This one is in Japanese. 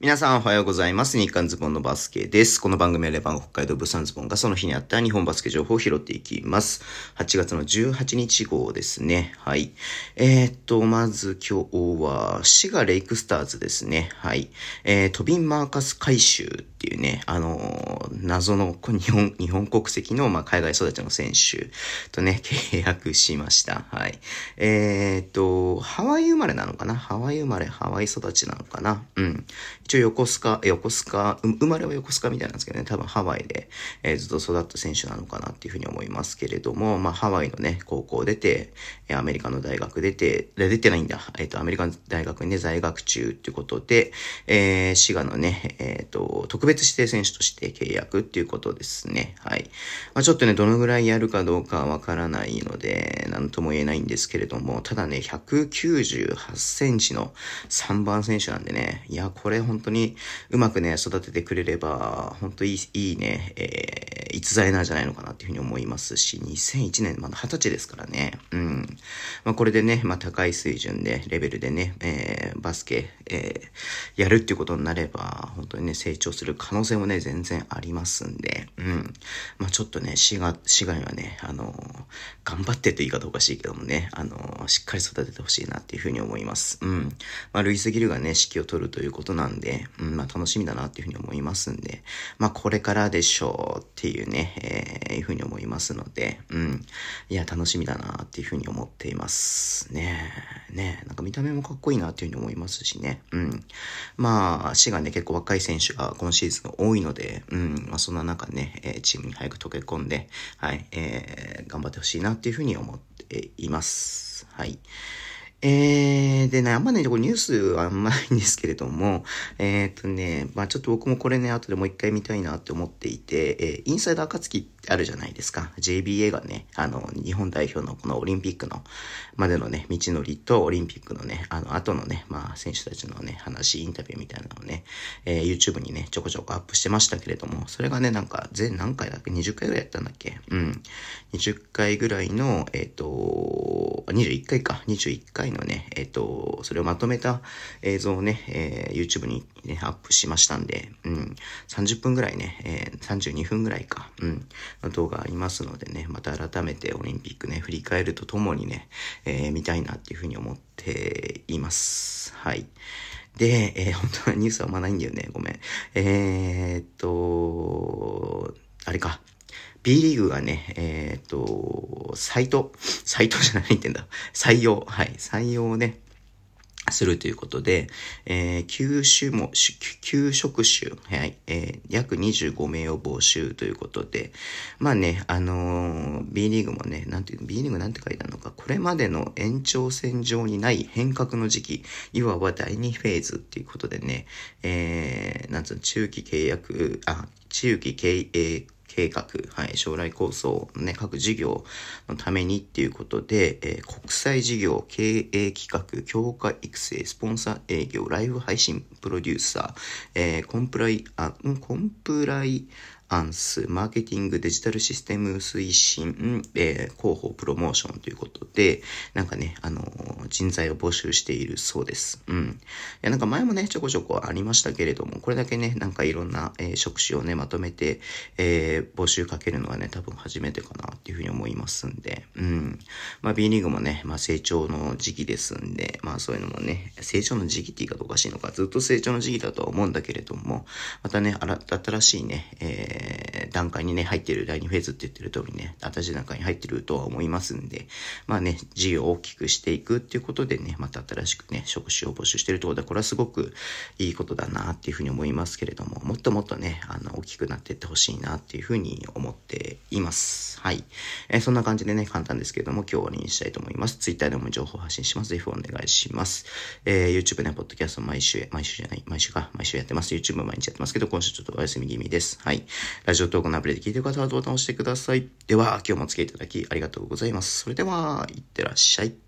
皆さんおはようございます。日刊ズボンのバスケです。この番組はレバン北海道物産ズボンがその日にあった日本バスケ情報を拾っていきます。8月の18日号ですね。はい。えー、っと、まず今日は、滋賀レイクスターズですね。はい。えー、トビン・マーカス回収っていうね、あのー謎の日本、日本国籍の、まあ、海外育ちの選手とね、契約しました。はい。えー、っと、ハワイ生まれなのかな？ハワイ生まれ、ハワイ育ちなのかな？うん。一応横須賀、横須賀、生まれは横須賀みたいなんですけどね、多分ハワイで、えーずっと育った選手なのかなっていうふうに思いますけれども、まあハワイのね、高校出て、アメリカの大学出て、出てないんだ、えっ、と、アメリカの大学にね、在学中っていうことで、えー滋賀のね、えっ、と、特別指定選手として契約っていうことですね。はい。まあちょっとね、どのぐらいやるかどうかわからないので、なんとも言えないんですけれども、ただね、198センチの3番選手なんでね、いや、これ本当にうまくね、育ててくれれば、本当いい、いいね、えー、逸材なんじゃないのかなっていうふうに思いますし、2001年、まだ20歳ですからね、うん。まあこれでね、まあ高い水準で、レベルでね、えー、バスケ、えー、やるっていうことになれば、本当にね、成長する可能性もね、全然ありますますんで、うん。まあちょっとね、滋賀、滋賀にはね、あの頑張ってって言い方おかしいけどもね、あのしっかり育ててほしいなっていうふうに思います。うん。まあルイス・ギルがね、指揮を取るということなんで、うん、まあ楽しみだなっていうふうに思いますんで、まあこれからでしょうっていうね、えー、いうふうに思いますので、うん。いや、楽しみだなっていうふうに思っています。ね、ね、なんか見た目もかっこいいなっていうふうに思いますしね、うん。まあ、滋賀ね、結構若い選手が今シーズン多いので、うん。まあそんな中ね、えーチームに早く溶け込んで、はい、えー、頑張ってほしいなっていうふうに思っています。はい。えー、でね、あんまね、これニュースはあんまないんですけれども、えーっとね、まあちょっと僕もこれね、後でもう一回見たいなって思っていて、えーインサイダー暁ってあるじゃないですか。JBA がね、あの、日本代表のこのオリンピックの、までのね、道のりとオリンピックのね、あの、後のね、まあ選手たちのね、話、インタビューみたいなのをね、えー YouTube にね、ちょこちょこアップしてましたけれども、それがね、なんか、全何回だっけ ?20 回ぐらいやったんだっけ？うん。20回ぐらいの、えっ、と、21回か、21回のね、えっ、と、それをまとめた映像をね、えー YouTube にね、アップしましたんで、うん、30分ぐらいね、えー32分ぐらいか、うん、の動画ありますのでね、また改めてオリンピックね、振り返るとともにね、えー見たいなっていうふうに思っています。はい。で、えー本当はニュースはあんまないんだよね。ごめん。えーっと、あれか。B リーグがね、えーっと、サイト、サイトじゃないってんだ。採用、はい。採用をね、するということで、えー、9種も、9職種、はい、えー、約25名を募集ということで、まあね、あのー B リーグもね、なんていう、B リーグなんて書いてあるのか、これまでの延長線上にない変革の時期、いわば第2フェーズっていうことでね、えー、なんつうの、中期契約、あ、中期経営、計画、はい、将来構想のね、各事業のためにっていうことで、えー国際事業、経営企画、強化育成、スポンサー営業、ライブ配信プロデューサー、えーコンプライ、あ、コンプライアンス、マーケティング、デジタルシステム推進、えー広報、プロモーションということで、なんかね、あのー人材を募集しているそうです。うん。いや、なんか前もね、ちょこちょこありましたけれども、これだけね、なんかいろんな、えー職種をね、まとめて、えー募集かけるのはね、多分初めてかなっていうふうに思いますんで、うん。まあ B リーグもね、まあ成長の時期ですんで、まあそういうのもね、成長の時期って言い方おかしいのか、ずっと成長の時期だとは思うんだけれども、またね、新しいね、えーえ段階にね、入ってる、第2フェーズって言ってる通りね、新しい段階に入ってるとは思いますんで、まあね、事業を大きくしていくっていうことでね、また新しくね、職種を募集してるってことは、これはすごくいいことだなっていうふうに思いますけれども、もっともっとね、あの、大きくなっていってほしいなっていうふうに思っています。はい。えーそんな感じでね、簡単ですけれども、今日は終わりにしたいと思います。Twitter でも情報発信します。ぜひお願いします。えー YouTube ね、ポッドキャスト毎週、毎週じゃない、毎週か、毎週やってます。YouTube も毎日やってますけど、今週ちょっとお休み気味です。はい。ラジオトークのアプリで聞いてる方はボタンを押してください。では、今日もお付き合いいただきありがとうございます。それでは、いってらっしゃい。